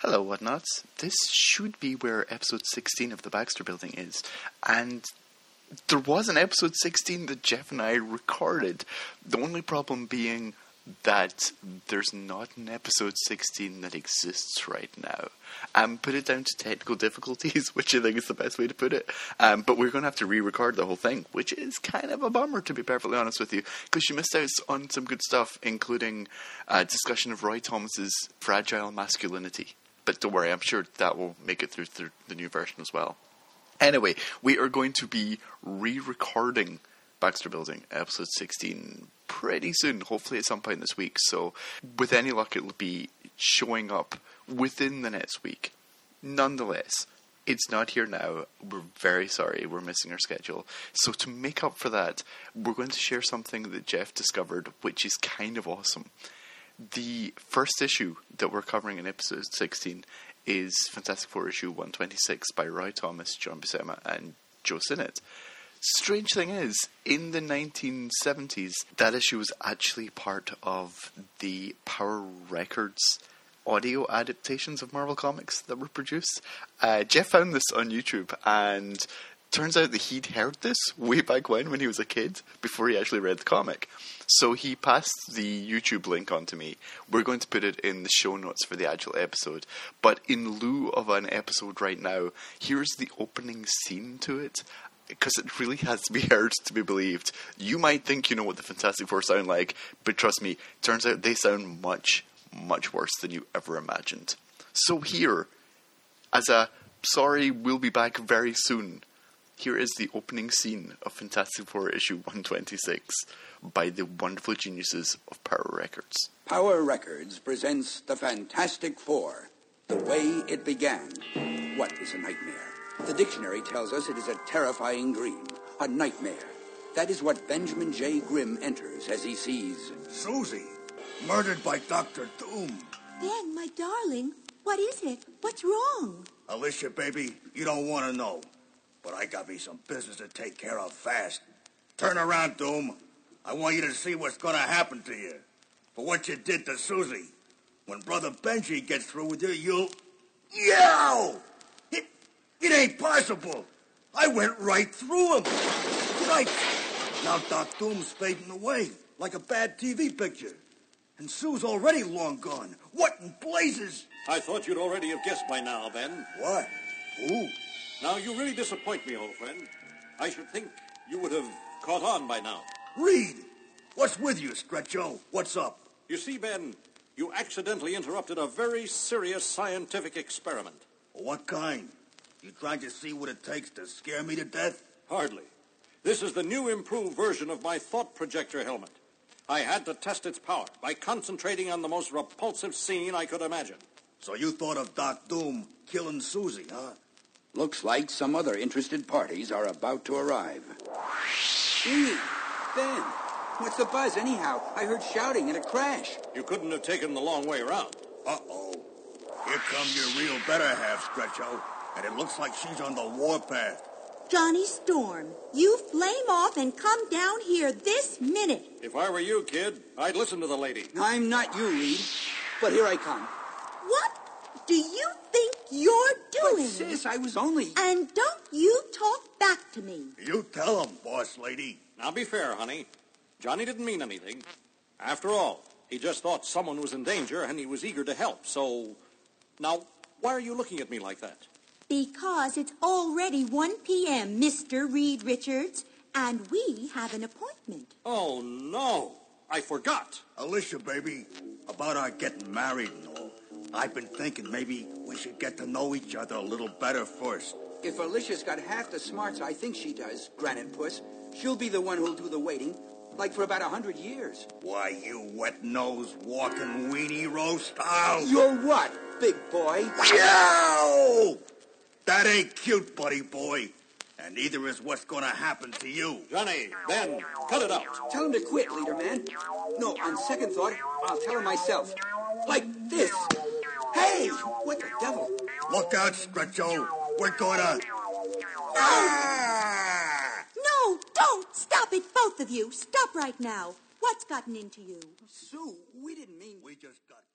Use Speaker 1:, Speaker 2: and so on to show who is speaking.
Speaker 1: Hello, whatnots. This should be where episode 16 of the Baxter Building is. And there was an episode 16 that Jeff and I recorded. The only problem being that there's not an episode 16 that exists right now. Um, put it down to technical difficulties, which I think is the best way to put it. Um, but we're going to have to re-record the whole thing, which is kind of a bummer, to be perfectly honest with you, because you missed out on some good stuff, including a discussion of Roy Thomas's fragile masculinity. But don't worry, I'm sure that will make it through, through the new version as well. Anyway, we are going to be re-recording Baxter Building, episode 16, pretty soon, hopefully at some point this week. So, with any luck, it'll be showing up within the next week. Nonetheless, it's not here now. We're very sorry. We're missing our schedule. So, to make up for that, we're going to share something that Jeff discovered, which is kind of awesome. The first issue that we're covering in episode 16 is Fantastic Four issue 126 by Roy Thomas, John Buscema, and Joe Sinnott. Strange thing is, in the 1970s, that issue was actually part of the Power Records audio adaptations of Marvel Comics that were produced. Uh, Jeff found this on YouTube, and turns out that he'd heard this way back when, when he was a kid, before he actually read the comic. So he passed the YouTube link on to me. We're going to put it in the show notes for the actual episode. But in lieu of an episode right now, here's the opening scene to it. Because it really has to be heard to be believed. You might think you know what the Fantastic Four sound like, but trust me, turns out they sound much, much worse than you ever imagined. So here, as a sorry, we'll be back very soon here is the opening scene of Fantastic Four issue 126 by the wonderful geniuses of Power Records.
Speaker 2: Power Records presents The Fantastic Four. The way it began. What is a nightmare? The dictionary tells us it is a terrifying dream, a nightmare. That is what Benjamin J. Grimm enters as he sees
Speaker 3: Susie, murdered by Dr. Doom.
Speaker 4: Ben, my darling, what is it? What's wrong?
Speaker 3: Alicia, baby, you don't want to know. But I got me some business to take care of fast. Turn around, Doom. I want you to see what's gonna happen to you. For what you did to Susie. When Brother Benji gets through with you, you'll... Yow! It, it ain't possible. I went right through him. Right. Now Doc Doom's fading away, like a bad TV picture. And Sue's already long gone. What in blazes?
Speaker 5: I thought you'd already have guessed by now, Ben.
Speaker 3: What? Who?
Speaker 5: Now, you really disappoint me, old friend. I should think you would have caught on by now.
Speaker 3: Reed! What's with you, Stretcho? What's up?
Speaker 5: You see, Ben, you accidentally interrupted a very serious scientific experiment.
Speaker 3: What kind? You trying to see what it takes to scare me to death?
Speaker 5: Hardly. This is the new improved version of my thought projector helmet. I had to test its power by concentrating on the most repulsive scene I could imagine.
Speaker 3: So you thought of Doc Doom killing Susie, huh?
Speaker 2: Looks like some other interested parties are about to arrive. Gee, Ben, what's the buzz anyhow? I heard shouting and a crash.
Speaker 5: You couldn't have taken the long way around.
Speaker 3: Uh-oh. Here come your real better half, Stretcho. And it looks like she's on the warpath.
Speaker 4: Johnny Storm, you flame off and come down here this minute.
Speaker 5: If I were you, kid, I'd listen to the lady.
Speaker 2: I'm not you, Reed, but here I come.
Speaker 4: What do you think you're doing?
Speaker 2: But sis, I was only...
Speaker 4: And don't you talk back to me.
Speaker 3: You tell him, boss lady.
Speaker 5: Now be fair, honey. Johnny didn't mean anything. After all, he just thought someone was in danger and he was eager to help. So, now, why are you looking at me like that?
Speaker 4: Because it's already 1 p.m., Mr. Reed Richards, and we have an appointment.
Speaker 5: Oh, no. I forgot.
Speaker 3: Alicia, baby, about our getting married and all. I've been thinking maybe we should get to know each other a little better first.
Speaker 2: If Alicia's got half the smarts I think she does, Granite Puss, she'll be the one who'll do the waiting, like for about a hundred years.
Speaker 3: Why, you wet-nosed, walking weenie roast? Oh.
Speaker 2: You're what, big boy?
Speaker 3: Yow! That ain't cute, buddy boy. And neither is what's gonna happen to you.
Speaker 5: Johnny, Ben, cut it out.
Speaker 2: Tell him to quit, leader man. No, on second thought, I'll tell him myself. Like this. Hey, what the devil?
Speaker 3: Look out, Stretcho. We're gonna. Ah!
Speaker 4: No, don't! Stop it, both of you. Stop right now. What's gotten into you?
Speaker 2: Sue, we didn't mean.
Speaker 3: We just got carried.